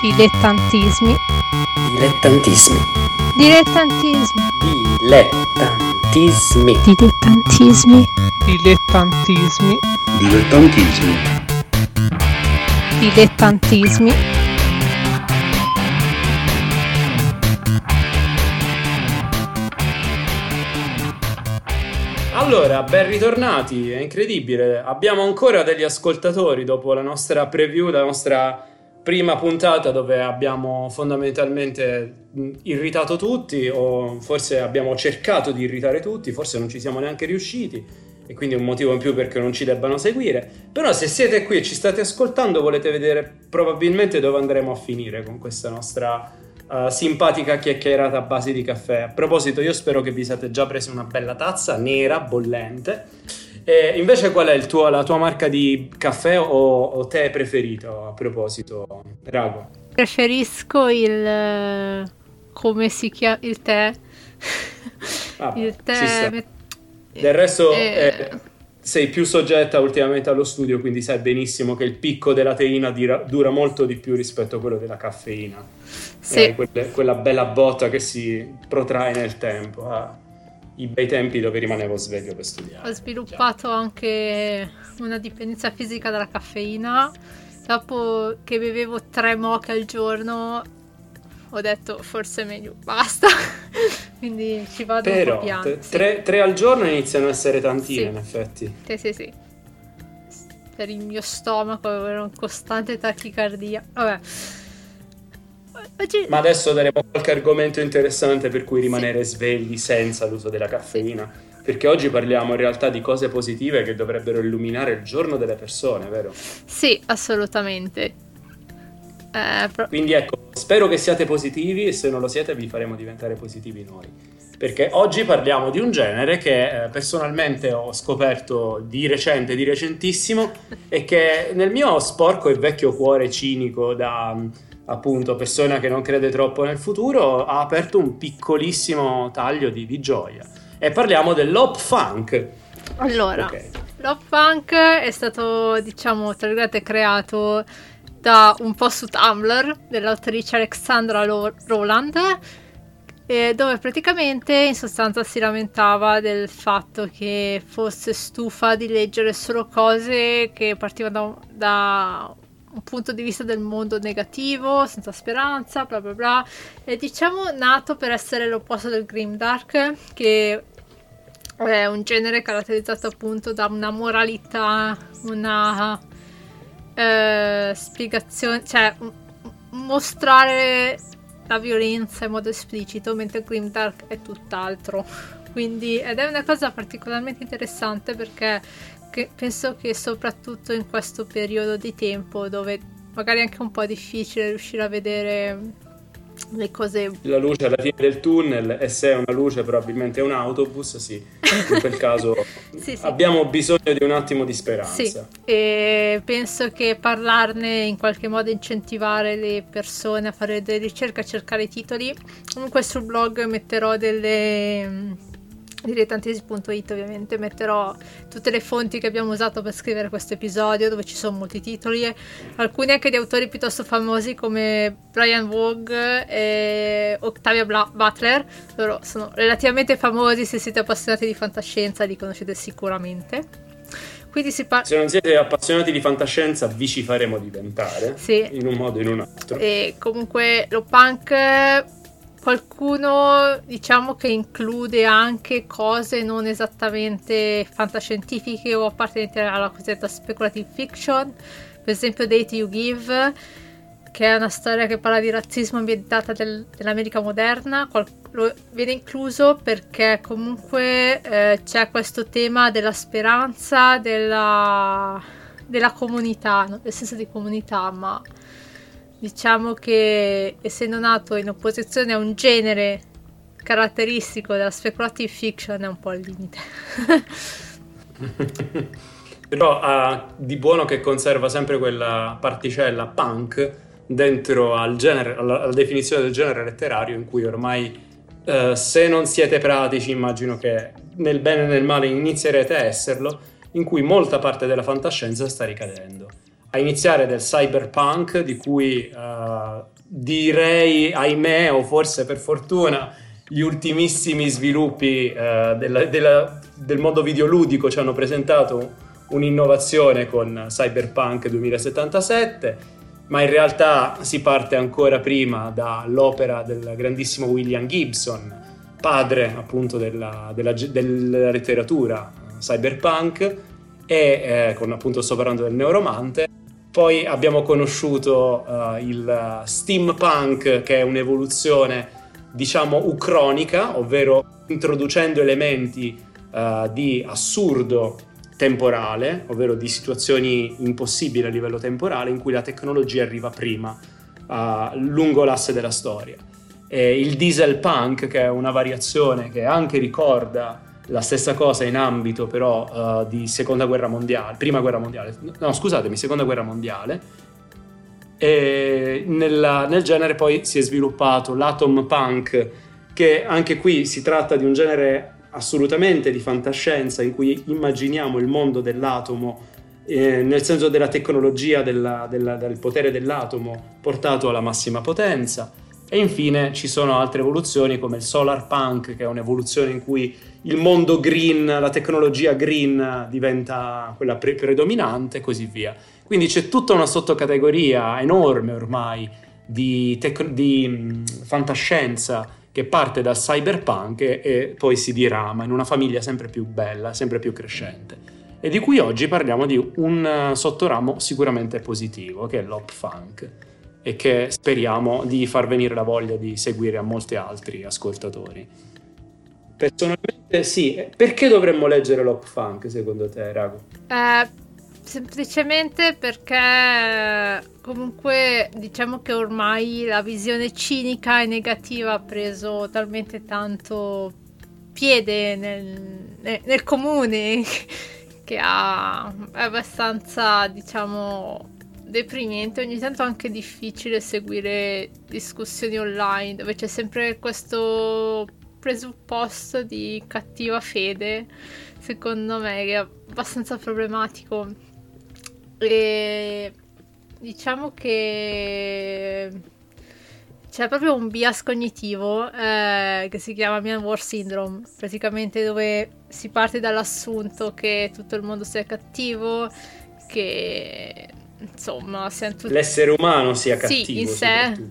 Dilettantismi. Dilettantismi. Dilettantismi. Dilettantismi. Dilettantismi. Dilettantismi. Dilettantismi. Dilettantismi. Allora, ben ritornati, è incredibile. Abbiamo ancora degli ascoltatori dopo la nostra preview, la nostra prima puntata dove abbiamo fondamentalmente mh, irritato tutti o forse abbiamo cercato di irritare tutti, forse non ci siamo neanche riusciti e quindi un motivo in più perché non ci debbano seguire. Però se siete qui e ci state ascoltando volete vedere probabilmente dove andremo a finire con questa nostra uh, simpatica chiacchierata a base di caffè. A proposito, io spero che vi siate già presi una bella tazza nera, bollente. E invece qual è tuo, la tua marca di caffè o, o tè preferito a proposito, Rago? Preferisco il... eh, come si chiama? Il tè. Ah, il tè... Del resto eh, eh, sei più soggetta ultimamente allo studio, quindi sai benissimo che il picco della teina dira- dura molto di più rispetto a quello della caffeina. Sì. Eh, quelle- quella bella botta che si protrae nel tempo. Ah, I bei tempi dove rimanevo sveglio per studiare. Ho sviluppato anche una dipendenza fisica dalla caffeina. Dopo che bevevo tre moche al giorno, ho detto forse è meglio, basta. Quindi ci vado un Però po' piano. t- sì. tre, tre al giorno iniziano a essere tantine Sì. in effetti. Sì, sì, sì. Per il mio stomaco avevo una costante tachicardia. Vabbè. Oggi... Ma adesso daremo qualche argomento interessante per cui rimanere svegli senza l'uso della caffeina. Perché oggi parliamo in realtà di cose positive che dovrebbero illuminare il giorno delle persone, vero? Sì, assolutamente. Eh, pro- Quindi ecco, spero che siate positivi e se non lo siete vi faremo diventare positivi noi. Perché oggi parliamo di un genere che eh, personalmente ho scoperto di recente, di recentissimo, e che nel mio sporco e vecchio cuore cinico da appunto persona che non crede troppo nel futuro ha aperto un piccolissimo taglio di, di gioia. E parliamo dell'op funk. Allora, Ok. Love Punk è stato, diciamo, tra virgolette, creato da un po' su Tumblr dell'autrice Alexandra Lo- Roland, eh, dove praticamente in sostanza si lamentava del fatto che fosse stufa di leggere solo cose che partivano da, da un punto di vista del mondo negativo, senza speranza, bla bla bla. È diciamo nato per essere l'opposto del Grimdark, che è un genere caratterizzato appunto da una moralità, una eh, spiegazione, cioè mostrare la violenza in modo esplicito, mentre Grimdark è tutt'altro. Quindi, ed è una cosa particolarmente interessante perché che- penso che soprattutto in questo periodo di tempo dove magari è anche un po' difficile riuscire a vedere le cose La luce alla fine del tunnel e se è una luce probabilmente è un autobus, sì, in quel caso Sì, sì. abbiamo bisogno di un attimo di speranza. Sì, e penso che parlarne in qualche modo incentivare le persone a fare delle ricerche, a cercare i titoli. Comunque sul blog metterò delle dilettantesi.it ovviamente metterò tutte le fonti che abbiamo usato per scrivere questo episodio dove ci sono molti titoli e alcuni anche di autori piuttosto famosi come Brian Vogue e Octavia Bla- Butler loro sono relativamente famosi se siete appassionati di fantascienza li conoscete sicuramente quindi si parla Se non siete appassionati di fantascienza, vi ci faremo diventare Sì. in un modo o in un altro. E comunque lo punk qualcuno diciamo che include anche cose non esattamente fantascientifiche o appartenenti alla cosiddetta speculative fiction, per esempio Date You Give, che è una storia che parla di razzismo ambientata del- dell'America moderna, qual- viene incluso perché comunque eh, c'è questo tema della speranza, della, della comunità, no? del senso di comunità, ma diciamo che essendo nato in opposizione a un genere caratteristico della speculative fiction è un po' al limite. Però ha di buono che conserva sempre quella particella punk dentro al genere, alla, alla definizione del genere letterario in cui ormai eh, se non siete pratici immagino che nel bene e nel male inizierete a esserlo, in cui molta parte della fantascienza sta ricadendo. A iniziare del cyberpunk, di cui uh, direi, ahimè, o forse per fortuna, gli ultimissimi sviluppi uh, della, della, del mondo videoludico ci hanno presentato un'innovazione con Cyberpunk 2077 ma in realtà si parte ancora prima dall'opera del grandissimo William Gibson, padre appunto della, della, della letteratura cyberpunk e eh, con appunto sto parlando del neuromante. Poi abbiamo conosciuto uh, il steampunk che è un'evoluzione diciamo ucronica, ovvero introducendo elementi uh, di assurdo temporale, ovvero di situazioni impossibili a livello temporale in cui la tecnologia arriva prima uh, lungo l'asse della storia. E il diesel punk, che è una variazione che anche ricorda la stessa cosa in ambito però uh, di seconda guerra mondiale, prima guerra mondiale, no scusatemi, seconda guerra mondiale, e nella, nel genere poi si è sviluppato l'atom punk, che anche qui si tratta di un genere assolutamente di fantascienza in cui immaginiamo il mondo dell'atomo eh, nel senso della tecnologia, della, della, del potere dell'atomo portato alla massima potenza. E infine ci sono altre evoluzioni come il solar punk, che è un'evoluzione in cui il mondo green, la tecnologia green diventa quella pre- predominante e così via. Quindi c'è tutta una sottocategoria enorme ormai di, tec- di fantascienza che parte dal cyberpunk e, e poi si dirama in una famiglia sempre più bella, sempre più crescente. E di cui oggi parliamo di un sottoramo sicuramente positivo, che è l'op funk, e che speriamo di far venire la voglia di seguire a molti altri ascoltatori. Personalmente sì, perché dovremmo leggere l'op funk secondo te, Rago? Eh, semplicemente perché comunque diciamo che ormai la visione cinica e negativa ha preso talmente tanto piede nel, nel comune che ha, è abbastanza diciamo deprimente, ogni tanto anche difficile seguire discussioni online dove c'è sempre questo presupposto di cattiva fede, secondo me, che è abbastanza problematico. E diciamo che c'è proprio un bias cognitivo eh, che si chiama Man War Syndrome, praticamente dove si parte dall'assunto che tutto il mondo sia cattivo, che insomma tutti... l'essere umano sia cattivo sì, in sé,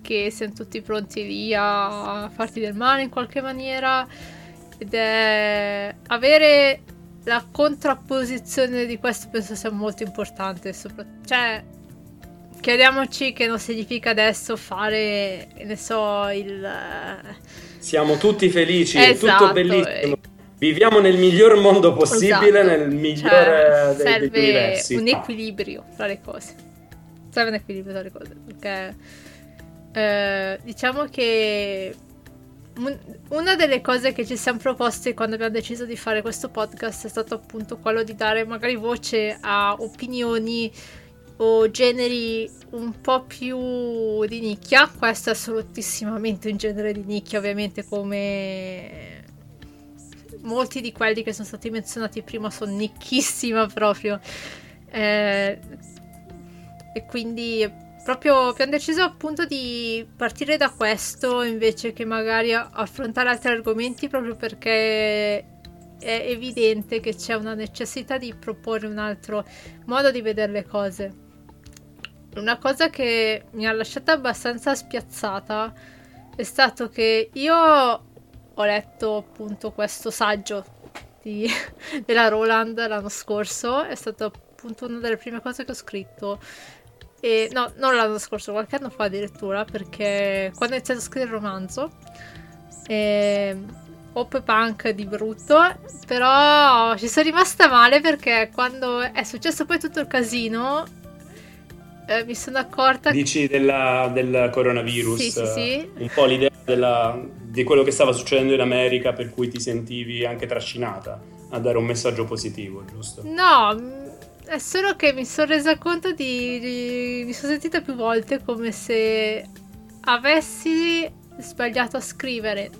che siamo tutti pronti lì a farti del male in qualche maniera ed è avere la contrapposizione di questo penso sia molto importante. Cioè, chiediamoci che non significa adesso fare, ne so, il... Siamo tutti felici, esatto, è tutto esatto, bellissimo. Viviamo nel miglior mondo possibile, esatto. nel migliore cioè, dei, degli universi. un equilibrio tra le cose. Serve un equilibrio tra le cose, perché eh, diciamo che una delle cose che ci siamo proposte quando abbiamo deciso di fare questo podcast è stato appunto quello di dare magari voce a opinioni o generi un po' più di nicchia. Questo è assolutissimamente un genere di nicchia, ovviamente, come molti di quelli che sono stati menzionati prima sono nicchissima proprio. Eh, e quindi proprio abbiamo deciso appunto di partire da questo invece che magari affrontare altri argomenti proprio perché è evidente che c'è una necessità di proporre un altro modo di vedere le cose. Una cosa che mi ha lasciata abbastanza spiazzata è stato che io ho letto appunto questo saggio di, della Roland l'anno scorso, è stato appunto una delle prime cose che ho scritto. E, no, non l'anno scorso, qualche anno fa addirittura, perché quando ho iniziato a scrivere il romanzo, eh, pop punk di brutto, però ci sono rimasta male perché quando è successo poi tutto il casino, eh, mi sono accorta... Dici della, del coronavirus, sì, sì, sì. un po' l'idea della, di quello che stava succedendo in America per cui ti sentivi anche trascinata a dare un messaggio positivo, giusto? No, è solo che mi sono resa conto di, di, Mi sono sentita più volte come se avessi sbagliato a scrivere.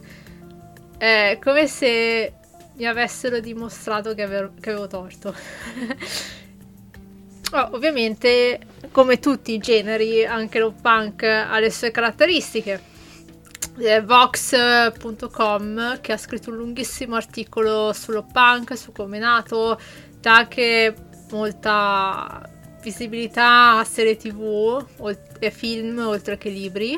È come se mi avessero dimostrato che avevo, che avevo torto. Oh, ovviamente, come tutti i generi, anche lo punk ha le sue caratteristiche. Eh, Vox.com che ha scritto un lunghissimo articolo sullo punk, su come è nato, dà anche molta visibilità a serie tv e film oltre che libri.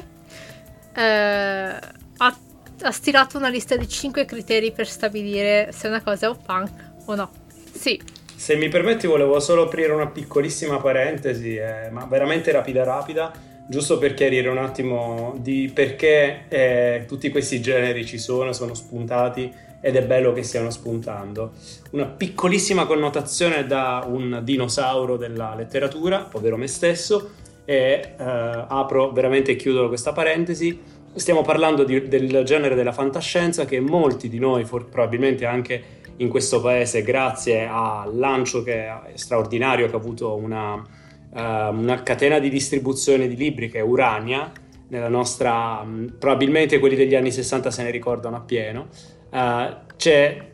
Eh, ha, ha stilato una lista di 5 criteri per stabilire se una cosa è un punk o no. Sì, se mi permetti volevo solo aprire una piccolissima parentesi, eh, ma veramente rapida rapida, giusto per chiarire un attimo di perché eh, tutti questi generi ci sono, sono spuntati ed è bello che stiano spuntando. Una piccolissima connotazione da un dinosauro della letteratura, ovvero me stesso, e eh, apro veramente e chiudo questa parentesi. Stiamo parlando di, del genere della fantascienza che molti di noi, for- probabilmente anche in questo paese grazie al lancio che è straordinario che ha avuto una, uh, una catena di distribuzione di libri che è Urania, nella nostra, um, probabilmente quelli degli anni 60 se ne ricordano appieno. Uh,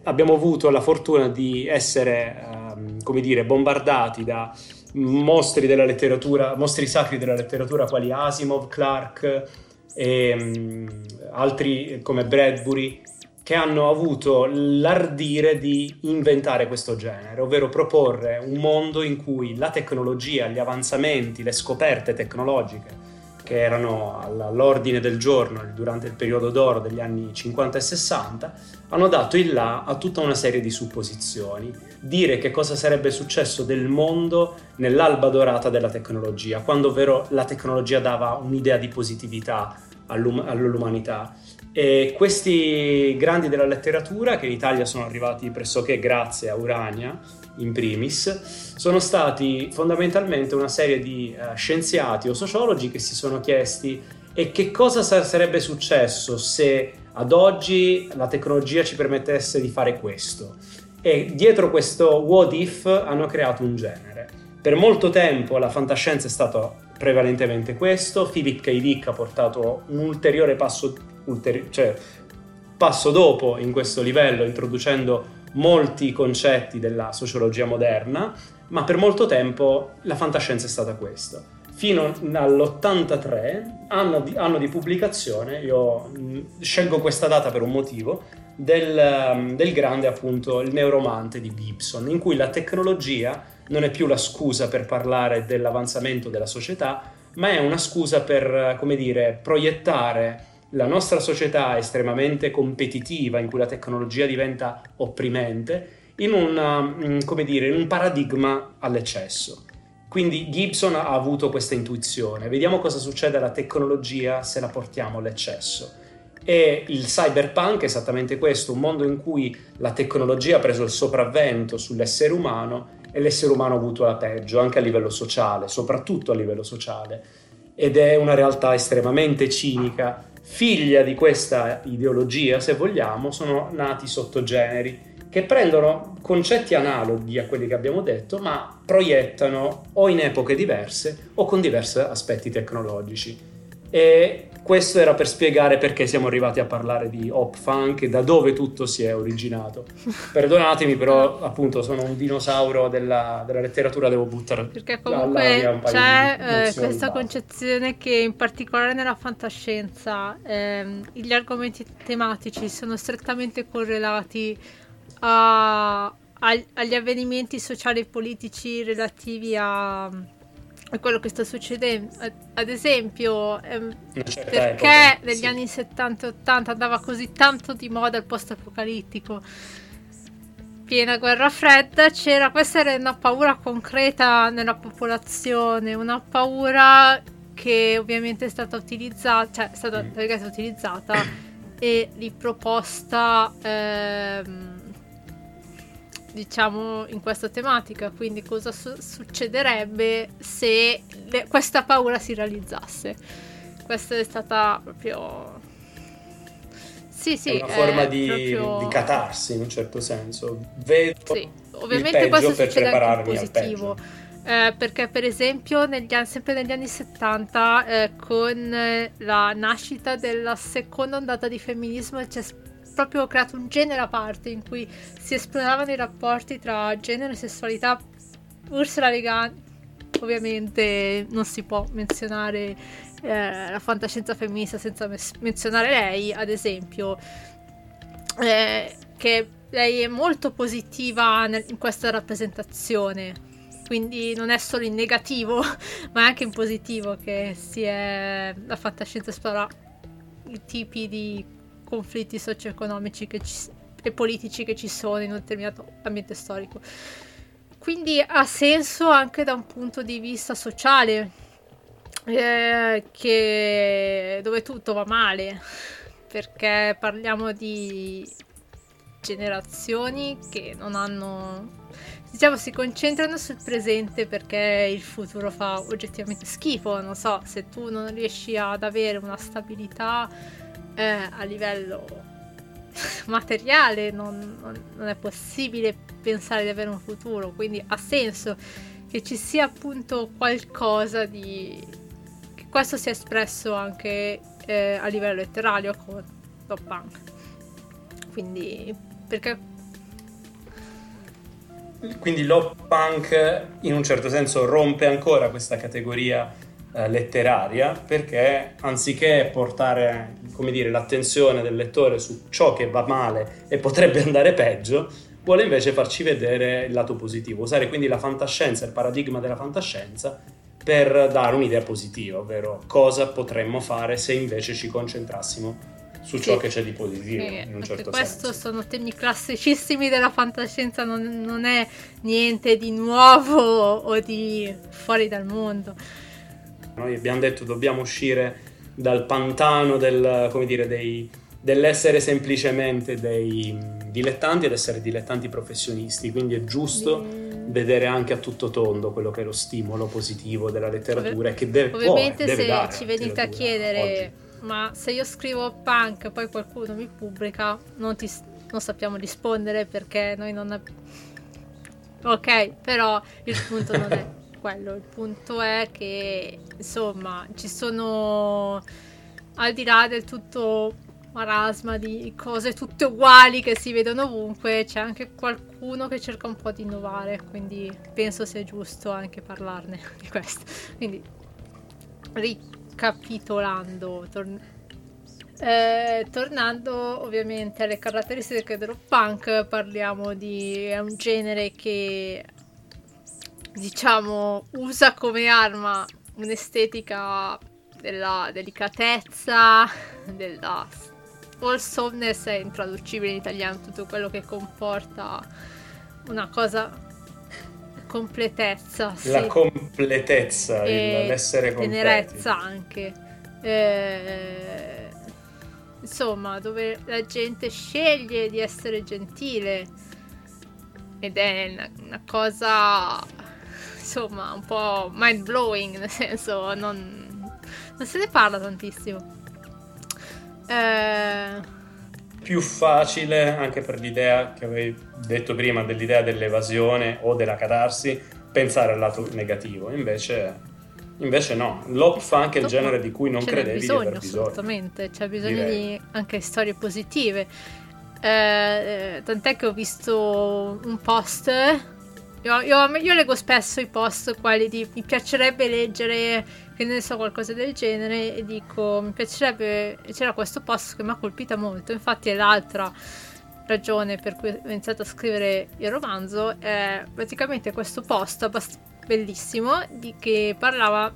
abbiamo avuto la fortuna di essere, um, come dire, bombardati da mostri della letteratura, mostri sacri della letteratura quali Asimov, Clark e um, altri come Bradbury che hanno avuto l'ardire di inventare questo genere, ovvero proporre un mondo in cui la tecnologia, gli avanzamenti, le scoperte tecnologiche che erano all'ordine del giorno durante il periodo d'oro degli anni 50 e 60, hanno dato il là a tutta una serie di supposizioni. Dire che cosa sarebbe successo del mondo nell'alba dorata della tecnologia, quando ovvero la tecnologia dava un'idea di positività all'umanità e questi grandi della letteratura, che in Italia sono arrivati pressoché grazie a Urania, in primis, sono stati fondamentalmente una serie di uh, scienziati o sociologi che si sono chiesti e che cosa sarebbe successo se ad oggi la tecnologia ci permettesse di fare questo. E dietro questo what if hanno creato un genere. Per molto tempo la fantascienza è stata prevalentemente questo, Philip K. Dick ha portato un ulteriore passo ulteri- cioè, passo dopo in questo livello, introducendo molti concetti della sociologia moderna, ma per molto tempo la fantascienza è stata questa. Fino all'83, anno di, anno di pubblicazione, io mh, scelgo questa data per un motivo, del, del, grande appunto il neuromante di Gibson, in cui la tecnologia non è più la scusa per parlare dell'avanzamento della società, ma è una scusa per, come dire, proiettare la nostra società estremamente competitiva, in cui la tecnologia diventa opprimente, in, una, mm, dire, in un paradigma all'eccesso. Quindi Gibson ha avuto questa intuizione. Vediamo cosa succede alla tecnologia se la portiamo all'eccesso. E il cyberpunk è esattamente questo, un mondo in cui la tecnologia ha preso il sopravvento sull'essere umano e l'essere umano ha avuto la peggio, anche a livello sociale, soprattutto a livello sociale. Ed è una realtà estremamente cinica figlia di questa ideologia, se vogliamo, sono nati sottogeneri che prendono concetti analoghi a quelli che abbiamo detto, ma proiettano o in epoche diverse o con diversi aspetti tecnologici. E questo era per spiegare perché siamo arrivati a parlare di hop funk e da dove tutto si è originato. Perdonatemi, però appunto sono un dinosauro della, della letteratura, devo buttare Perché comunque c'è eh, questa concezione che in particolare nella fantascienza ehm, gli argomenti tematici sono strettamente correlati a, a, agli avvenimenti sociali e politici relativi a è quello che sta succedendo. Ad esempio, ehm, perché epoca, negli sì. anni 70 e 80 andava così tanto di moda il post-apocalittico? Piena guerra fredda, c'era questa era una paura concreta nella popolazione, una paura che ovviamente è stata utilizzata, cioè è stata mm. utilizzata e riproposta. Ehm, diciamo, in questa tematica. Quindi, cosa su- succederebbe se le- questa paura si realizzasse? Questa è stata proprio. Sì, sì, è una forma di, proprio... di, catarsi in un certo senso. Vedo sì. Ovviamente questo succede anche in positivo. Eh, perché per esempio negli anni, sempre negli anni 70 eh, con la nascita della seconda ondata di femminismo c'è proprio creato un genere a parte in cui si esploravano i rapporti tra genere e sessualità. Ursula Le ovviamente non si può menzionare eh, la fantascienza femminista senza mes- menzionare lei, ad esempio, eh, che lei è molto positiva nel- in questa rappresentazione. Quindi non è solo in negativo, ma anche in positivo che si è la fantascienza esplora i tipi di conflitti socio-economici ci, e politici che ci sono in un determinato ambiente storico. Quindi ha senso anche da un punto di vista sociale, eh, che, dove tutto va male, perché parliamo di generazioni che non hanno diciamo si concentrano sul presente perché il futuro fa oggettivamente schifo non so se tu non riesci ad avere una stabilità eh, a livello materiale non, non, non, è possibile pensare di avere un futuro quindi ha senso che ci sia appunto qualcosa di che questo sia espresso anche eh, a livello letterario con Top Punk. Quindi perché? Quindi l'op punk in un certo senso rompe ancora questa categoria eh, letteraria perché anziché portare come dire, l'attenzione del lettore su ciò che va male e potrebbe andare peggio, vuole invece farci vedere il lato positivo, usare quindi la fantascienza, il paradigma della fantascienza per dare un'idea positiva, ovvero cosa potremmo fare se invece ci concentrassimo su ciò sì. che c'è di positivo sì, in un certo questo senso. sono temi classicissimi della fantascienza non, non, è niente di nuovo o di fuori dal mondo noi abbiamo detto dobbiamo uscire dal pantano del, dire, dei, dell'essere semplicemente dei dilettanti ed essere dilettanti professionisti quindi è giusto mm. vedere anche a tutto tondo quello che è lo stimolo positivo della letteratura Ov- che deve ovviamente può, deve se ci venite a chiedere oggi ma se io scrivo punk e poi qualcuno mi pubblica, non, ti, non sappiamo rispondere perché noi non abbiamo... Ok, però il punto non è quello, il punto è che insomma ci sono al di là del tutto marasma di cose tutte uguali che si vedono ovunque, c'è anche qualcuno che cerca un po' di innovare, quindi penso sia giusto anche parlarne di questo. Quindi ricapitolando, tor- eh, tornando ovviamente alle caratteristiche dello punk, parliamo di un genere che diciamo usa come arma un'estetica della delicatezza, della wholesomeness è intraducibile in italiano tutto quello che comporta una cosa completezza. La completezza, il, l'essere completi. Tenerezza anche. Eh, insomma, dove la gente sceglie di essere gentile ed è una, una cosa insomma un po' mind blowing, nel senso non, non se ne parla tantissimo. Eh, più facile anche per l'idea che avevi detto prima dell'idea dell'evasione o della catarsi pensare al lato negativo invece, invece no l'op fa anche il genere di cui non c'è credevi bisogno, di aver bisogno assolutamente c'è bisogno Direi. di anche storie positive eh, eh, tant'è che ho visto un post io, io, io, leggo spesso i post quelli di mi piacerebbe leggere, che ne so, qualcosa del genere e dico mi piacerebbe, c'era questo post che mi ha colpita molto, infatti è l'altra ragione per cui ho iniziato a scrivere il romanzo, è praticamente questo post bellissimo di che parlava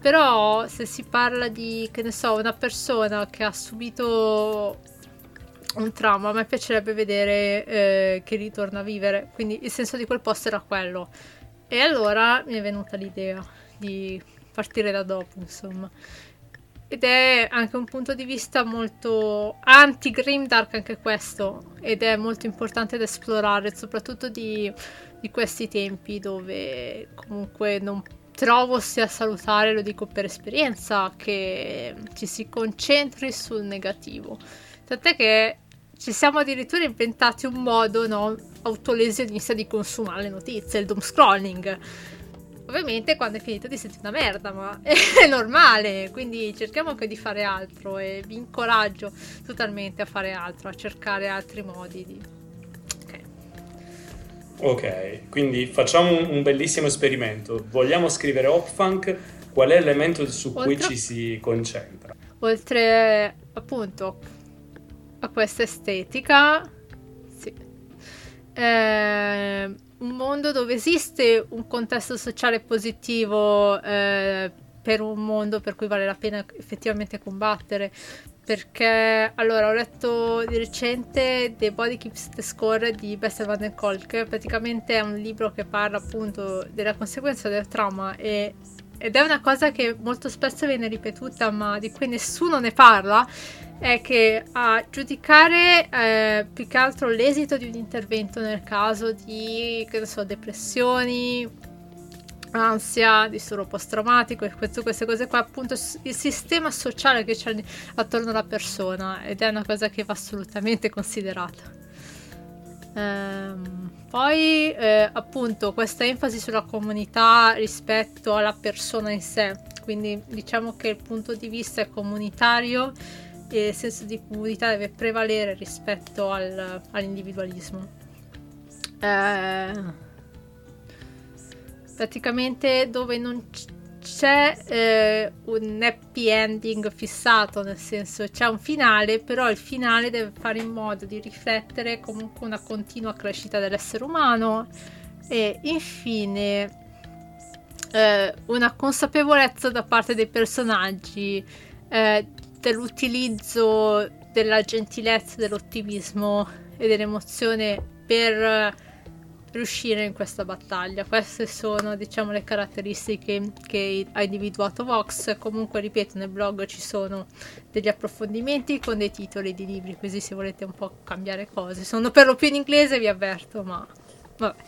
però se si parla di, che ne so, una persona che ha subito un trauma, a me piacerebbe vedere eh, che ritorna a vivere, quindi il senso di quel posto era quello. E allora mi è venuta l'idea di partire da dopo, insomma. Ed è anche un punto di vista molto anti-grimdark anche questo, ed è molto importante da esplorare, soprattutto di, di questi tempi dove comunque non trovo sia salutare, lo dico per esperienza, che ci si concentri sul negativo Tant'è che ci siamo addirittura inventati un modo no, autolesionista di consumare le notizie, il doom scrolling. Ovviamente quando è finito di sentire una merda, ma è normale, quindi cerchiamo anche di fare altro e vi incoraggio totalmente a fare altro, a cercare altri modi di... Ok. Ok, quindi facciamo un, un bellissimo esperimento. Vogliamo scrivere Hopfunk, qual è l'elemento su Oltre... cui ci si concentra? Oltre appunto a questa estetica, sì. Eh, un mondo dove esiste un contesto sociale positivo eh, per un mondo per cui vale la pena effettivamente combattere. Perché allora ho letto di recente The Body Keeps the Score di Bessel van den Kolk. Praticamente è un libro che parla appunto della conseguenza del trauma e, ed è una cosa che molto spesso viene ripetuta ma di cui nessuno ne parla è che a giudicare eh, più che altro l'esito di un intervento nel caso di so, depressioni, ansia, disturbo post-traumatico e questo, queste cose qua, appunto il sistema sociale che c'è attorno alla persona ed è una cosa che va assolutamente considerata. Ehm, poi eh, appunto questa enfasi sulla comunità rispetto alla persona in sé, quindi diciamo che il punto di vista è comunitario e il senso di comunità deve prevalere rispetto al, all'individualismo. Eh, praticamente dove non c'è eh, un happy ending fissato, nel senso c'è un finale, però il finale deve fare in modo di riflettere comunque una continua crescita dell'essere umano e infine eh, una consapevolezza da parte dei personaggi eh, dell'utilizzo della gentilezza, dell'ottimismo e dell'emozione per riuscire in questa battaglia. Queste sono, diciamo, le caratteristiche che ha individuato Vox. Comunque, ripeto, nel blog ci sono degli approfondimenti con dei titoli di libri, così se volete un po' cambiare cose. Sono per lo più in inglese, vi avverto, ma vabbè.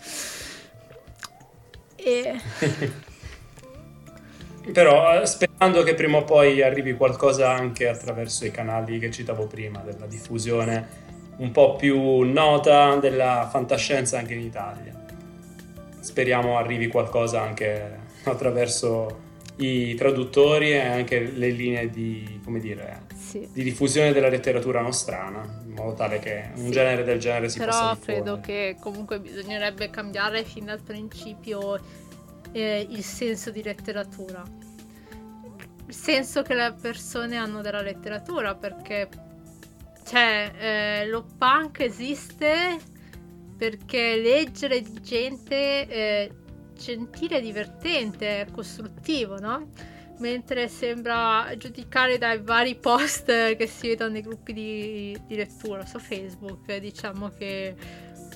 E... Però eh, sperando che prima o poi arrivi qualcosa anche attraverso i canali che citavo prima, della diffusione un po' più nota della fantascienza anche in Italia. Speriamo arrivi qualcosa anche attraverso i traduttori e anche le linee di, dire, sì. di diffusione della letteratura nostrana, in modo tale che un sì. genere del genere si Però possa. Però credo che comunque bisognerebbe cambiare fin dal principio eh, il senso di letteratura. Il senso che le persone hanno della letteratura, perché cioè eh, lo punk esiste perché leggere di gente eh, gentile, divertente, costruttivo, no? Mentre sembra giudicare dai vari post che si vedono nei gruppi di, di lettura su Facebook, diciamo che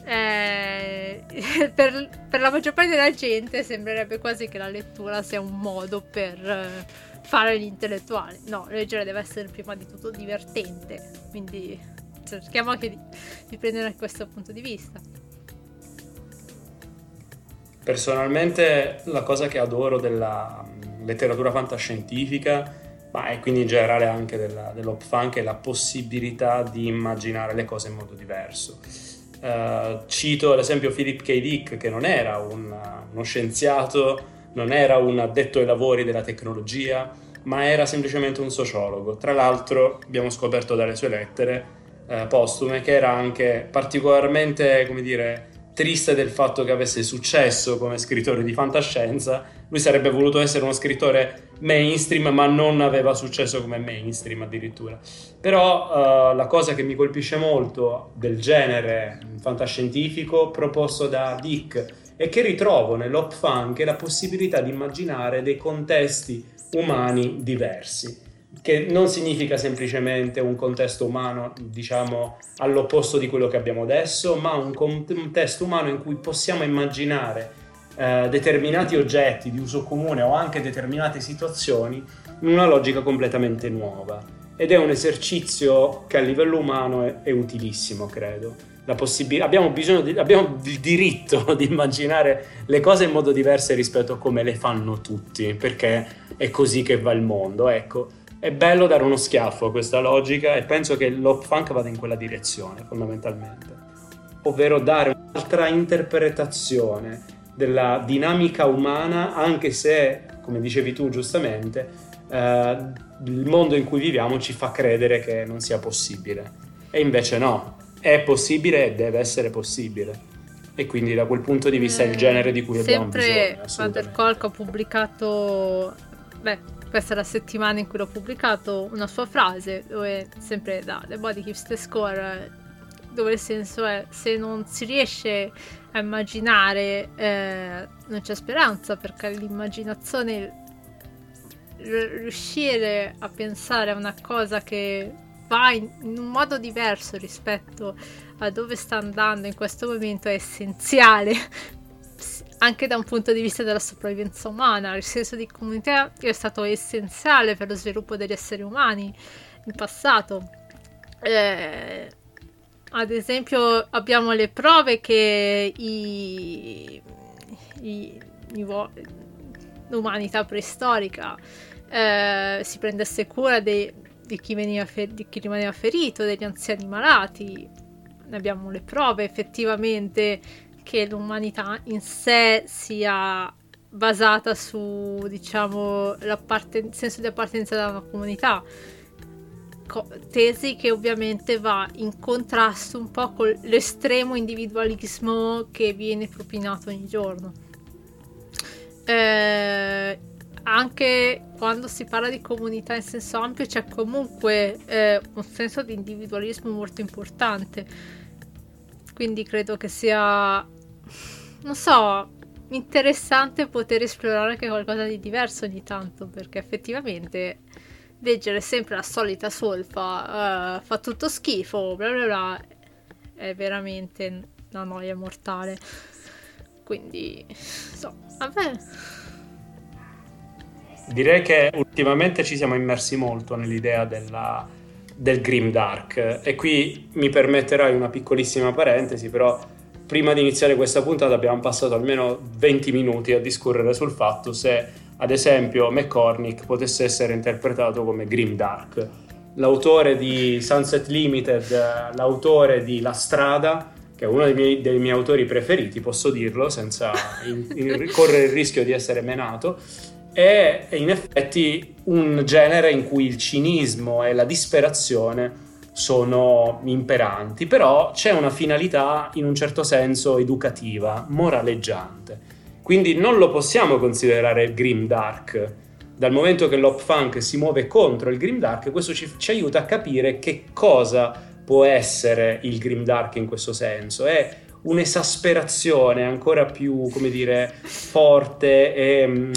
eh, per, per, la maggior parte della gente sembrerebbe quasi che la lettura sia un modo per eh, fare l'intellettuale. No, leggere deve essere prima di tutto divertente, quindi cerchiamo anche di, di prendere questo punto di vista. Personalmente la cosa che adoro della mm, letteratura fantascientifica, ma e quindi in generale anche della, dell'op funk, è la possibilità di immaginare le cose in modo diverso. Uh, cito ad esempio Philip K. Dick, che non era un, uno scienziato, non era un addetto ai lavori della tecnologia, ma era semplicemente un sociologo. Tra l'altro abbiamo scoperto dalle sue lettere eh, postume che era anche particolarmente, come dire, triste del fatto che avesse successo come scrittore di fantascienza. Lui sarebbe voluto essere uno scrittore mainstream, ma non aveva successo come mainstream addirittura. Però uh, la cosa che mi colpisce molto del genere fantascientifico proposto da Dick e che ritrovo nell'op funk è la possibilità di immaginare dei contesti umani diversi che non significa semplicemente un contesto umano, diciamo, all'opposto di quello che abbiamo adesso, ma un contesto umano in cui possiamo immaginare eh, determinati oggetti di uso comune o anche determinate situazioni in una logica completamente nuova. Ed è un esercizio che a livello umano è, è utilissimo, credo possib- abbiamo, di, abbiamo il diritto di immaginare le cose in modo diverso rispetto a come le fanno tutti, perché è così che va il mondo. Ecco, è bello dare uno schiaffo a questa logica e penso che l'op funk vada in quella direzione, fondamentalmente. Ovvero dare un'altra interpretazione della dinamica umana, anche se, come dicevi tu giustamente, eh, il mondo in cui viviamo ci fa credere che non sia possibile. E invece no, è possibile e deve essere possibile. e quindi da quel punto di vista è il genere di cui abbiamo bisogno. Sempre Van Kolk ha pubblicato, beh, questa è la settimana in cui l'ho pubblicato, una sua frase, dove sempre da The Body Keeps the Score, dove il senso è se non si riesce a immaginare eh, non c'è speranza perché l'immaginazione riuscire a pensare a una cosa che va in, in, un modo diverso rispetto a dove sta andando in questo momento è essenziale anche da un punto di vista della sopravvivenza umana. Il senso di comunità è stato essenziale per lo sviluppo degli esseri umani in passato. Eh, ad esempio abbiamo le prove che i, i, i l'umanità preistorica eh, si prendesse cura dei, di, chi fer- di chi rimaneva ferito, degli anziani malati. Ne abbiamo le prove effettivamente che l'umanità in sé sia basata su, diciamo, il senso di appartenenza da una comunità. Co- tesi che ovviamente va in contrasto un po' con l'estremo individualismo che viene propinato ogni giorno. Eh, anche quando si parla di comunità in senso ampio c'è comunque eh, un senso di individualismo molto importante. Quindi credo che sia, non so, interessante poter esplorare anche qualcosa di diverso ogni tanto, perché effettivamente leggere sempre la solita solfa, uh, fa tutto schifo, bla bla bla, è veramente una noia mortale. Quindi, so, vabbè. Direi che ultimamente ci siamo immersi molto nell'idea della, del Grim Dark e qui mi permetterai una piccolissima parentesi, però prima di iniziare questa puntata abbiamo passato almeno 20 minuti a discorrere sul fatto se ad esempio McCormick potesse essere interpretato come Grim Dark. L'autore di Sunset Limited, l'autore di La Strada, che è uno dei miei, dei miei autori preferiti, posso dirlo senza in, in, correre il rischio di essere menato, è in effetti un genere in cui il cinismo e la disperazione sono imperanti, però c'è una finalità in un certo senso educativa, moraleggiante. Quindi non lo possiamo considerare grim dark. Dal momento che l'op funk si muove contro il grim dark, questo ci, ci aiuta a capire che cosa può essere il grim dark in questo senso. È un'esasperazione ancora più, come dire, forte e uh,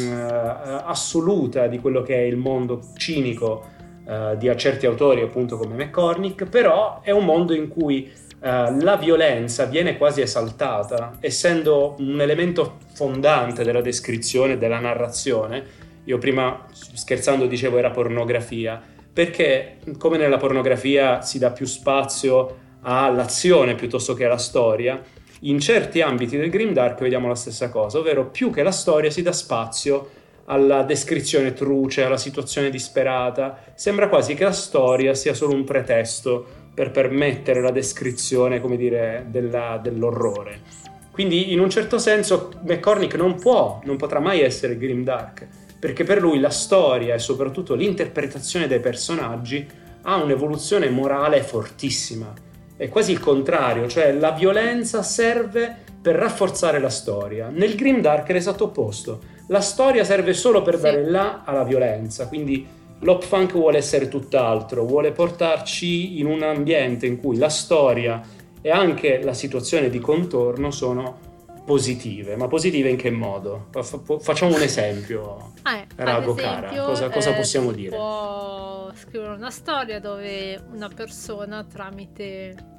assoluta di quello che è il mondo cinico uh, di certi autori, appunto come McCormick, però è un mondo in cui uh, la violenza viene quasi esaltata, essendo un elemento fondante della descrizione, della narrazione. Io prima, scherzando, dicevo era pornografia perché come nella pornografia si dà più spazio all'azione piuttosto che alla storia, in certi ambiti del Grimdark vediamo la stessa cosa, ovvero più che la storia si dà spazio alla descrizione truce, alla situazione disperata. Sembra quasi che la storia sia solo un pretesto per permettere la descrizione, come dire, della, dell'orrore. Quindi in un certo senso McCormick non può, non potrà mai essere Grimdark, perché per lui la storia e soprattutto l'interpretazione dei personaggi ha un'evoluzione morale fortissima. È quasi il contrario, cioè la violenza serve per rafforzare la storia. Nel Grim Dark è l'esatto opposto. La storia serve solo per dare là alla violenza, quindi l'op funk vuole essere tutt'altro, vuole portarci in un ambiente in cui la storia e anche la situazione di contorno sono positive, ma positive in che modo? Facciamo un esempio, ah, eh, Rago esempio, cara, cosa, cosa eh, possiamo dire? Può scrivere una storia dove una persona tramite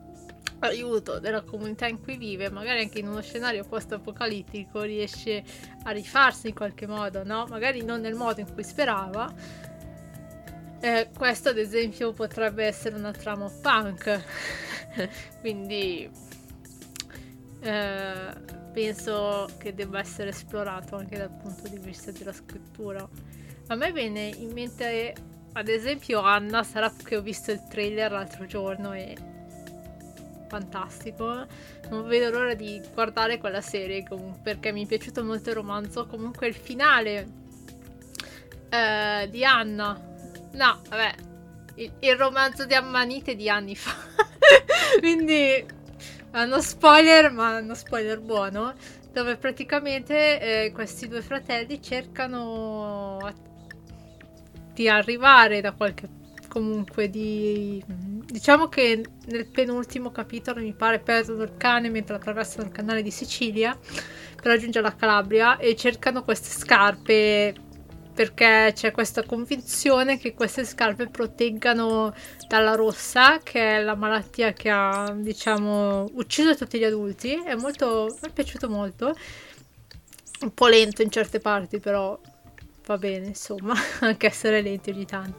aiuto della comunità in cui vive, magari anche in uno scenario post-apocalittico, riesce a rifarsi in qualche modo, no? Magari non nel modo in cui sperava. Eh, questo ad esempio potrebbe essere una trama punk, quindi eh, penso che debba essere esplorato anche dal punto di vista della scrittura. A me viene in mente, ad esempio, Anna, sarà che ho visto il trailer l'altro giorno e fantastico. Non vedo l'ora di guardare quella serie comunque, perché mi è piaciuto molto il romanzo. Comunque il finale eh, di Anna. No, vabbè, il, il romanzo di Ammanite di anni fa. Quindi uno spoiler, ma uno spoiler buono, dove praticamente eh, questi due fratelli cercano di arrivare da qualche comunque di diciamo che nel penultimo capitolo mi pare perdono il cane mentre attraversano il canale di Sicilia per raggiungere la Calabria e cercano queste scarpe perché c'è questa convinzione che queste scarpe proteggano dalla rossa, che è la malattia che ha, diciamo, ucciso tutti gli adulti. È molto, mi è piaciuto molto. Un po' lento in certe parti, però va bene, insomma, anche essere lenti ogni tanto.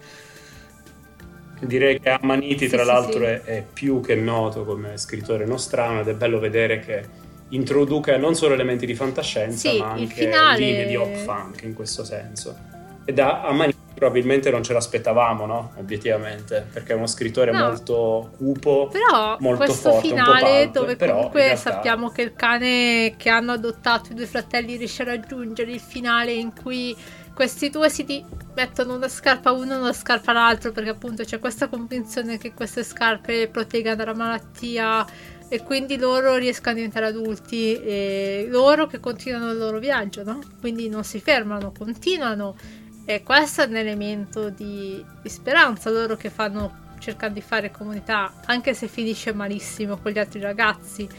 Direi che Amaniti, tra sì, l'altro, sì. È, è, più che noto come scrittore nostrano ed è bello vedere che introduca non solo elementi di fantascienza, sì, ma anche finale... linee di hop funk in questo senso. E da Amaniti probabilmente non ce l'aspettavamo, no? Obiettivamente, perché è uno scrittore no. molto cupo, però molto questo forte, finale pulp, dove però comunque realtà... sappiamo che il cane che hanno adottato i due fratelli riesce a raggiungere il finale in cui questi due si di- mettono una scarpa uno e una scarpa all'altro perché appunto c'è questa convinzione che queste scarpe proteggano dalla malattia e quindi loro riescono a diventare adulti e loro che continuano il loro viaggio, no? Quindi non si fermano, continuano e questo è un elemento di, di speranza, loro che fanno cercano di fare comunità anche se finisce malissimo con gli altri ragazzi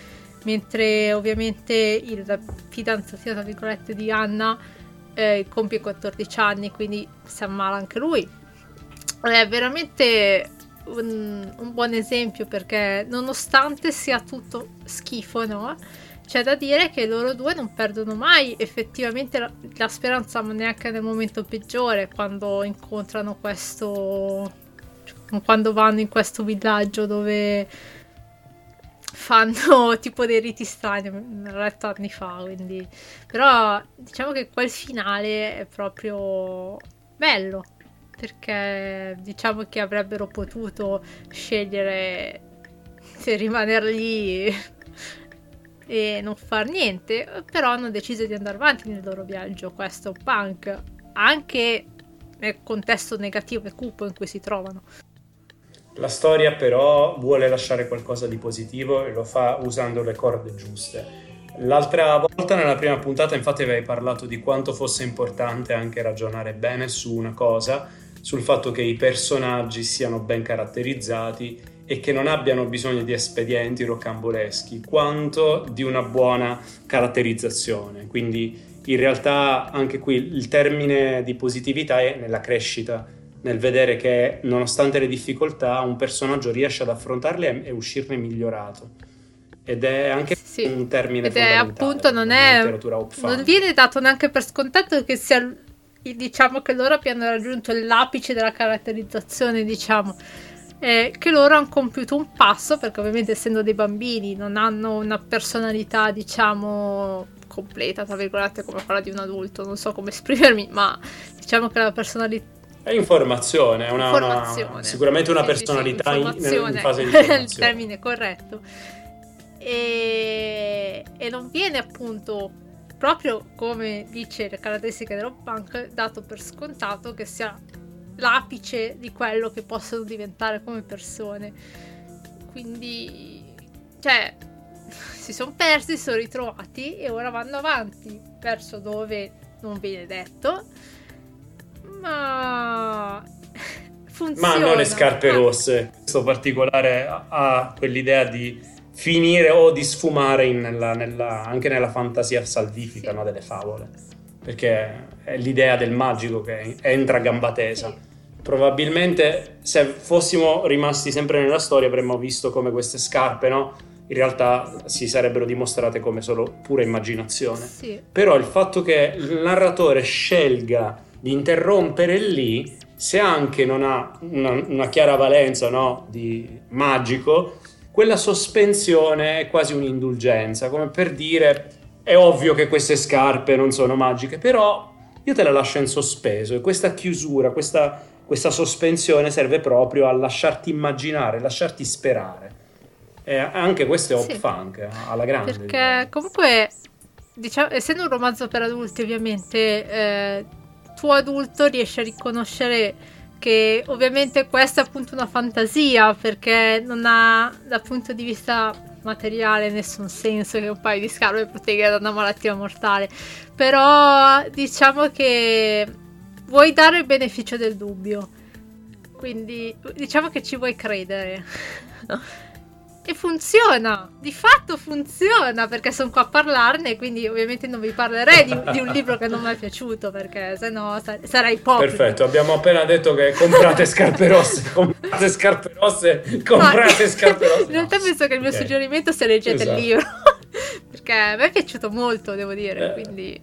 mentre ovviamente il fidanzatino tra virgolette di Anna eh, compie 14 anni, quindi si ammala anche lui. È veramente un, un, buon esempio perché nonostante sia tutto schifo, no? C'è da dire che loro due non perdono mai effettivamente la, la speranza, ma neanche nel momento peggiore, quando incontrano questo. quando vanno in questo villaggio dove fanno tipo dei riti strani, l'ho letto anni fa, quindi... Però diciamo che quel finale è proprio bello, perché diciamo che avrebbero potuto scegliere se rimanere lì e non far niente, però hanno deciso di andare avanti nel loro viaggio, questo punk, anche nel contesto negativo e cupo in cui si trovano. La storia però vuole lasciare qualcosa di positivo e lo fa usando le corde giuste. L'altra volta nella prima puntata infatti avevi parlato di quanto fosse importante anche ragionare bene su una cosa, sul fatto che i personaggi siano ben caratterizzati e che non abbiano bisogno di espedienti rocamboleschi, quanto di una buona caratterizzazione. Quindi in realtà anche qui il termine di positività è nella crescita nel vedere che nonostante le difficoltà un personaggio riesce ad affrontarle e uscirne migliorato ed è anche sì. un termine ed è appunto non è non viene dato neanche per scontato che sia diciamo che loro abbiano raggiunto l'apice della caratterizzazione diciamo eh, che loro hanno compiuto un passo perché ovviamente essendo dei bambini non hanno una personalità diciamo completa tra virgolette come quella di un adulto non so come esprimermi ma diciamo che la personalità è informazione, è una, informazione. Una, sicuramente una sì, personalità in, in, fase di formazione. il termine corretto. E, e, non viene appunto proprio come dice le caratteristiche dello punk dato per scontato che sia l'apice di quello che possono diventare come persone. Quindi, cioè, si sono persi, si sono ritrovati e ora vanno avanti verso dove non viene detto ma funziona. Ma non le scarpe rosse. Questo particolare ha quell'idea di finire o di sfumare nella, nella, anche nella fantasia salvifica sì. no, delle favole. Perché l'idea del magico che entra a gamba tesa. Probabilmente se fossimo rimasti sempre nella storia avremmo visto come queste scarpe, no? In realtà si sarebbero dimostrate come solo pura immaginazione. Sì. Però il fatto che il narratore scelga di interrompere lì, se anche non ha una, una chiara valenza no, di magico, quella sospensione è quasi un'indulgenza, come per dire è ovvio che queste scarpe non sono magiche, però io te la lascio in sospeso e questa chiusura, questa, questa sospensione serve proprio a lasciarti immaginare, lasciarti sperare. E anche questo è hop Sì. funk alla grande. Perché comunque, diciamo, essendo un romanzo per adulti, ovviamente, eh, tu adulto riesci a riconoscere che ovviamente questa è appunto una fantasia, perché non ha, dal punto di vista materiale, nessun senso che un paio di scarpe protegga da una malattia mortale. Però diciamo che vuoi dare il beneficio del dubbio. Quindi diciamo che ci vuoi credere. E funziona, di fatto funziona perché sono qua a parlarne, quindi ovviamente non vi parlerei di, di un libro che non mi è piaciuto perché se no sar- sarei ipocrita. Perfetto, abbiamo appena detto che comprate scarpe rosse, comprate scarpe rosse, comprate scarpe rosse. In realtà penso che il mio Ok. suggerimento sia leggete Esatto. il libro perché a me è piaciuto molto, devo dire, Eh. quindi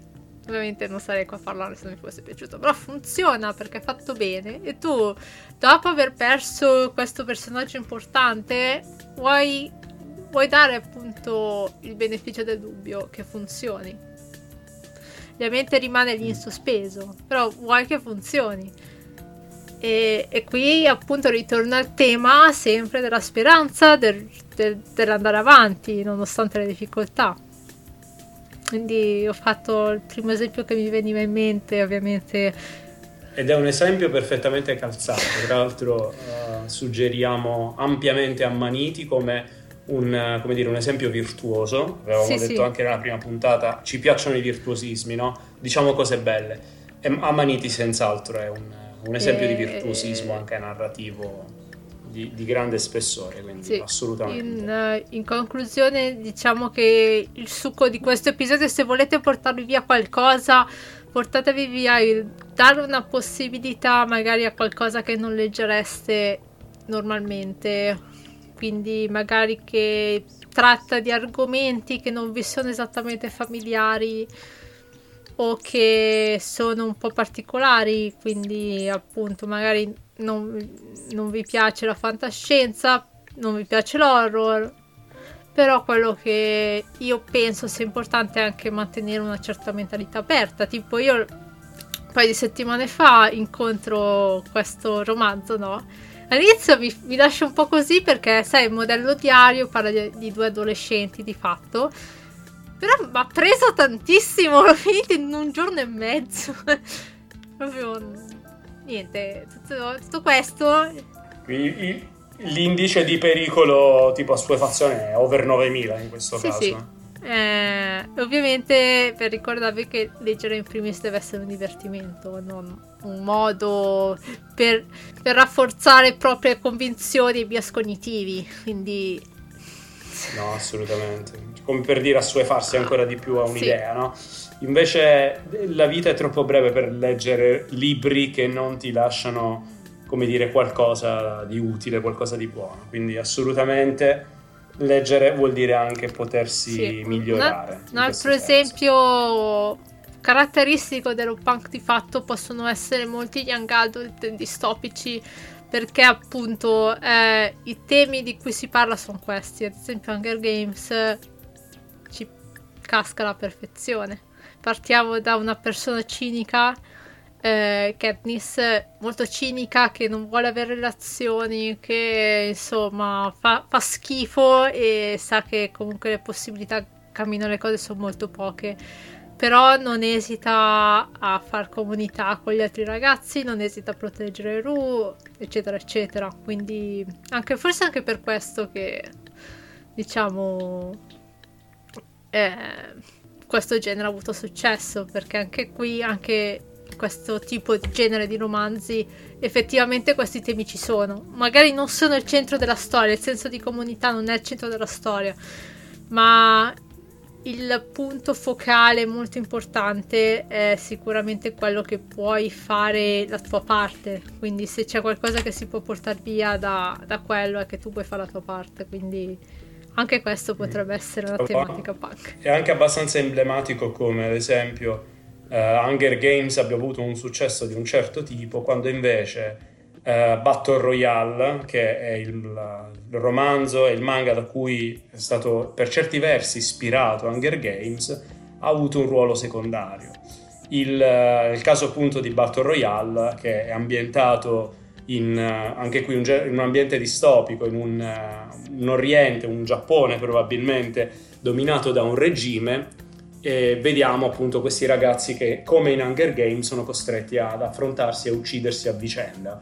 ovviamente non sarei qua a parlare se non mi fosse piaciuto, però funziona perché è fatto bene e tu dopo aver perso questo personaggio importante vuoi, vuoi dare appunto il beneficio del dubbio che funzioni. Ovviamente rimane lì in sospeso, però vuoi che funzioni. E, e qui appunto ritorna al tema sempre della speranza, del- del- dell'andare avanti nonostante le difficoltà. Quindi ho fatto il primo esempio che mi veniva in mente, ovviamente. Ed è un esempio perfettamente calzato. Tra l'altro, eh, suggeriamo ampiamente Ammaniti come un, eh, come dire, un esempio virtuoso. Avevamo Sì, detto sì. anche nella prima puntata: ci piacciono i virtuosismi, no? Diciamo cose belle. E Ammaniti, senz'altro, è un, un esempio di E- virtuosismo anche narrativo di, di grande spessore. Quindi, Sì, assolutamente. In, eh, in conclusione, diciamo che il succo di questo episodio, se volete portarvi via qualcosa, portatevi via dare una possibilità magari a qualcosa che non leggereste normalmente. Quindi magari che tratta di argomenti che non vi sono esattamente familiari o che sono un po' particolari, quindi appunto magari non, non vi piace la fantascienza, non vi piace l'horror, però quello che io penso sia importante è anche mantenere una certa mentalità aperta, tipo io un paio di settimane fa incontro questo romanzo, no? All'inizio mi, mi lascia un po' così perché, sai, il modello diario parla di, di due adolescenti di fatto. Però mi ha preso tantissimo, l'ho finito in un giorno e mezzo. Proprio niente, tutto, tutto questo. Quindi l'indice di pericolo tipo assuefazione è over 9000 in questo Sì, caso. sì. Eh, ovviamente per ricordarvi che leggere in primis deve essere un divertimento, non un modo per, per rafforzare proprie convinzioni e bias cognitivi. Quindi No, assolutamente. Come per dire assuefarsi ancora di più a un'idea, no? Invece la vita è troppo breve per leggere libri che non ti lasciano, come dire, qualcosa di utile, qualcosa di buono. Quindi assolutamente leggere vuol dire anche potersi Sì, migliorare. Un, altro esempio caratteristico dello punk di fatto possono essere molti young adult distopici perché appunto eh, i temi di cui si parla sono questi, ad esempio Hunger Games casca alla perfezione. Partiamo da una persona cinica, eh, Katniss, molto cinica, che non vuole avere relazioni, che insomma fa, fa schifo e sa che comunque le possibilità camminano le cose sono molto poche. Però non esita a far comunità con gli altri ragazzi, non esita a proteggere Ru, eccetera, eccetera. Quindi anche, forse anche per questo che diciamo eh, questo genere ha avuto successo perché anche qui, anche questo tipo di genere di romanzi, effettivamente questi temi ci sono. Magari non sono il centro della storia, il senso di comunità non è il centro della storia, ma il punto focale molto importante è sicuramente quello che puoi fare la tua parte. Quindi se c'è qualcosa che si può portare via da, da quello è che tu puoi fare la tua parte. Quindi anche questo potrebbe essere una tematica punk. È anche abbastanza emblematico come, ad esempio, eh, Hunger Games abbia avuto un successo di un certo tipo, quando invece eh, Battle Royale, che è il, il romanzo e il manga da cui è stato per certi versi ispirato Hunger Games, ha avuto un ruolo secondario. Il, eh, il caso appunto di Battle Royale, che è ambientato in, anche qui un, in un ambiente distopico, in un, un Oriente, un Giappone probabilmente dominato da un regime, e vediamo appunto questi ragazzi che, come in Hunger Games, sono costretti ad affrontarsi e uccidersi a vicenda.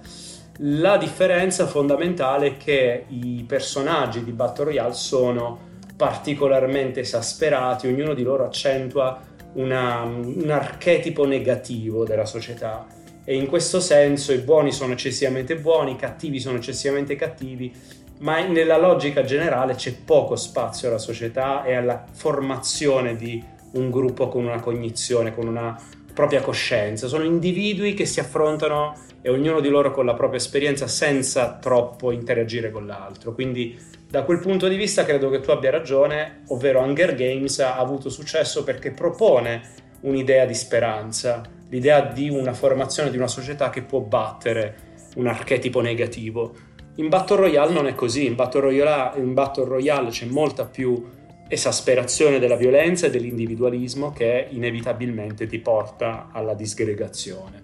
La differenza fondamentale è che i personaggi di Battle Royale sono particolarmente esasperati, ognuno di loro accentua una, un archetipo negativo della società e in questo senso i buoni sono eccessivamente buoni, i cattivi sono eccessivamente cattivi, ma nella logica generale c'è poco spazio alla società e alla formazione di un gruppo con una cognizione, con una propria coscienza. Sono individui che si affrontano e ognuno di loro con la propria esperienza senza troppo interagire con l'altro. Quindi da quel punto di vista credo che tu abbia ragione, ovvero Hunger Games ha avuto successo perché propone un'idea di speranza, l'idea di una formazione di una società che può battere un archetipo negativo. In Battle Royale non è così, in Battle Royale, in Battle Royale c'è molta più esasperazione della violenza e dell'individualismo che inevitabilmente ti porta alla disgregazione.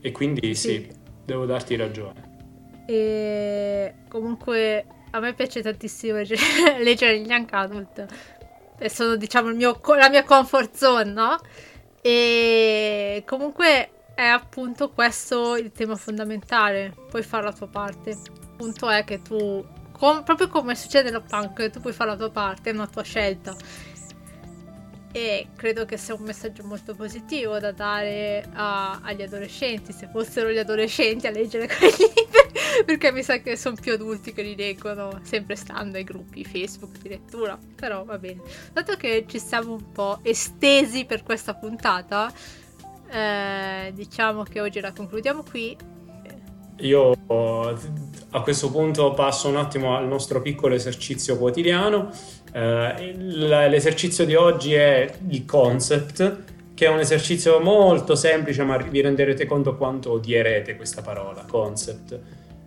E quindi sì, sì devo darti ragione. E comunque a me piace tantissimo leggere gli Young Adult e sono diciamo mio, la mia comfort zone, no? E comunque è appunto questo il tema fondamentale, puoi fare la tua parte. Punto è che tu, com- proprio come succede nello punk, tu puoi fare la tua parte, è una tua scelta e credo che sia un messaggio molto positivo da dare a, agli adolescenti, se fossero gli adolescenti a leggere quei libri, perché mi sa che sono più adulti che li leggono, sempre stando ai gruppi Facebook di lettura, però va bene. Dato che ci siamo un po' estesi per questa puntata, eh, diciamo che oggi la concludiamo qui. Io a questo punto passo un attimo al nostro piccolo esercizio quotidiano Uh, l'esercizio di oggi è il concept, che è un esercizio molto semplice, ma vi renderete conto quanto odierete questa parola, concept.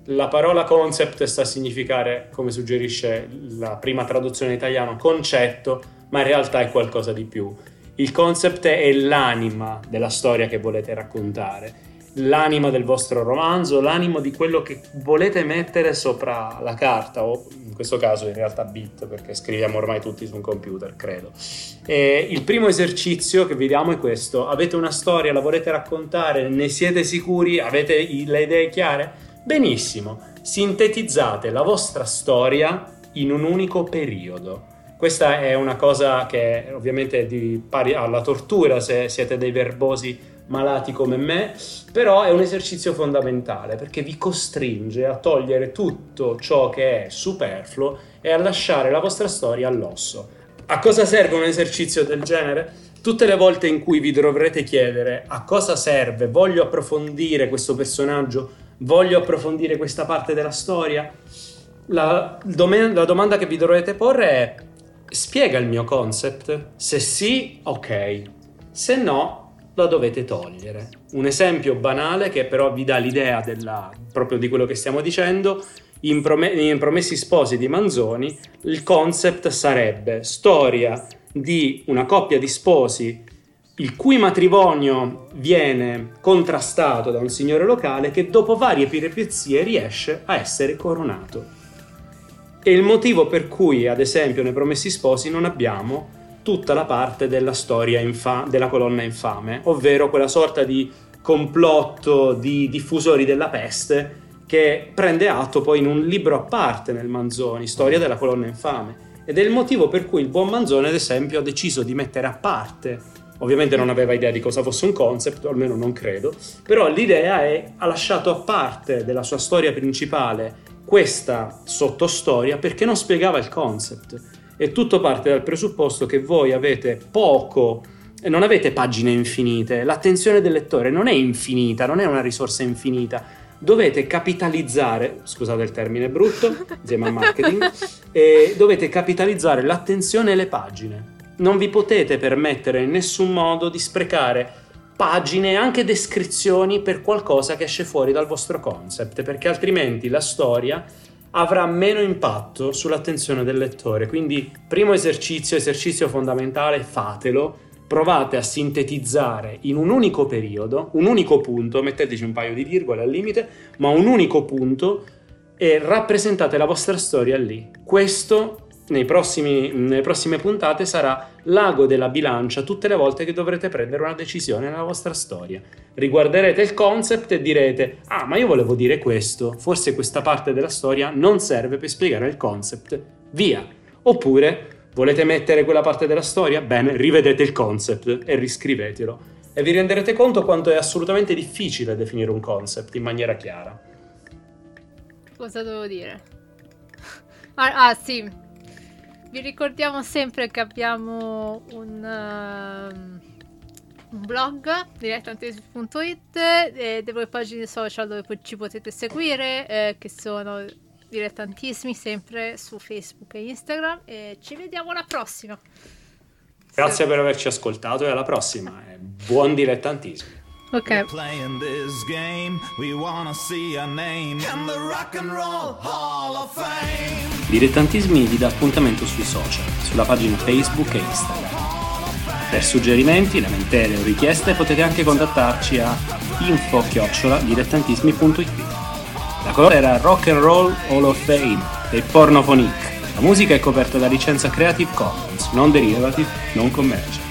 La parola concept sta a significare, come suggerisce la prima traduzione in italiano, concetto, ma in realtà è qualcosa di più. Il concept è l'anima della storia che volete raccontare l'anima del vostro romanzo, l'animo di quello che volete mettere sopra la carta, o in questo caso in realtà bit, perché scriviamo ormai tutti su un computer, credo. E il primo esercizio che vi diamo è questo: avete una storia, la volete raccontare, ne siete sicuri, avete le idee chiare? Benissimo, sintetizzate la vostra storia in un unico periodo. Questa è una cosa che ovviamente è di pari alla tortura se siete dei verbosi malati come me, però è un esercizio fondamentale perché vi costringe a togliere tutto ciò che è superfluo e a lasciare la vostra storia all'osso. A cosa serve un esercizio del genere? Tutte le volte in cui vi dovrete chiedere a cosa serve, voglio approfondire questo personaggio, voglio approfondire questa parte della storia, la, dom- la domanda che vi dovrete porre è spiega il mio concept? Se sì, ok. Se no, la dovete togliere. Un esempio banale che però vi dà l'idea della, proprio di quello che stiamo dicendo, in, Prom- in Promessi Sposi di Manzoni il concept sarebbe storia di una coppia di sposi il cui matrimonio viene contrastato da un signore locale che dopo varie peripezie riesce a essere coronato. E il motivo per cui, ad esempio, nei Promessi Sposi non abbiamo tutta la parte della storia infa- della colonna infame, ovvero quella sorta di complotto di diffusori della peste che prende atto poi in un libro a parte nel Manzoni, Storia della colonna infame. Ed è il motivo per cui il buon Manzoni, ad esempio, ha deciso di mettere a parte. Ovviamente non aveva idea di cosa fosse un concept, almeno non credo, però l'idea è ha lasciato a parte della sua storia principale questa sottostoria perché non spiegava il concept e tutto parte dal presupposto che voi avete poco non avete pagine infinite, l'attenzione del lettore non è infinita, non è una risorsa infinita. Dovete capitalizzare, scusate il termine brutto, insieme al marketing, e dovete capitalizzare l'attenzione e le pagine. Non vi potete permettere in nessun modo di sprecare pagine e anche descrizioni per qualcosa che esce fuori dal vostro concept, perché altrimenti la storia avrà meno impatto sull'attenzione del lettore. Quindi, primo esercizio, esercizio fondamentale, fatelo. Provate a sintetizzare in un unico periodo, un unico punto, metteteci un paio di virgole al limite, ma un unico punto e rappresentate la vostra storia lì. Questo prossimi, nelle prossime puntate sarà l'ago della bilancia tutte le volte che dovrete prendere una decisione nella vostra storia. Riguarderete il concept e direte: Ah, ma io volevo dire questo, forse questa parte della storia non serve per spiegare il concept. Via! Oppure Volete mettere quella parte della storia? Bene, rivedete il concept e riscrivetelo. E vi renderete conto quanto è assolutamente difficile definire un concept in maniera chiara. Cosa devo dire? Ah, ah sì, vi ricordiamo sempre che abbiamo un, uh, un blog dilettantesimi.it e delle pagine social dove ci potete seguire eh, che sono dilettantissimi sempre su Facebook e Instagram e ci vediamo alla prossima. Grazie per averci ascoltato e alla prossima. Buon dilettantismo. Ok. Dilettantismi vi dà appuntamento sui social, sulla pagina Facebook e Instagram. Per suggerimenti, lamentele o richieste potete anche contattarci a info-dilettantismi.it. La colore era Rock and Roll Hall of Fame dei Pornophonic. La musica è coperta da licenza Creative Commons, non derivative, non commercial.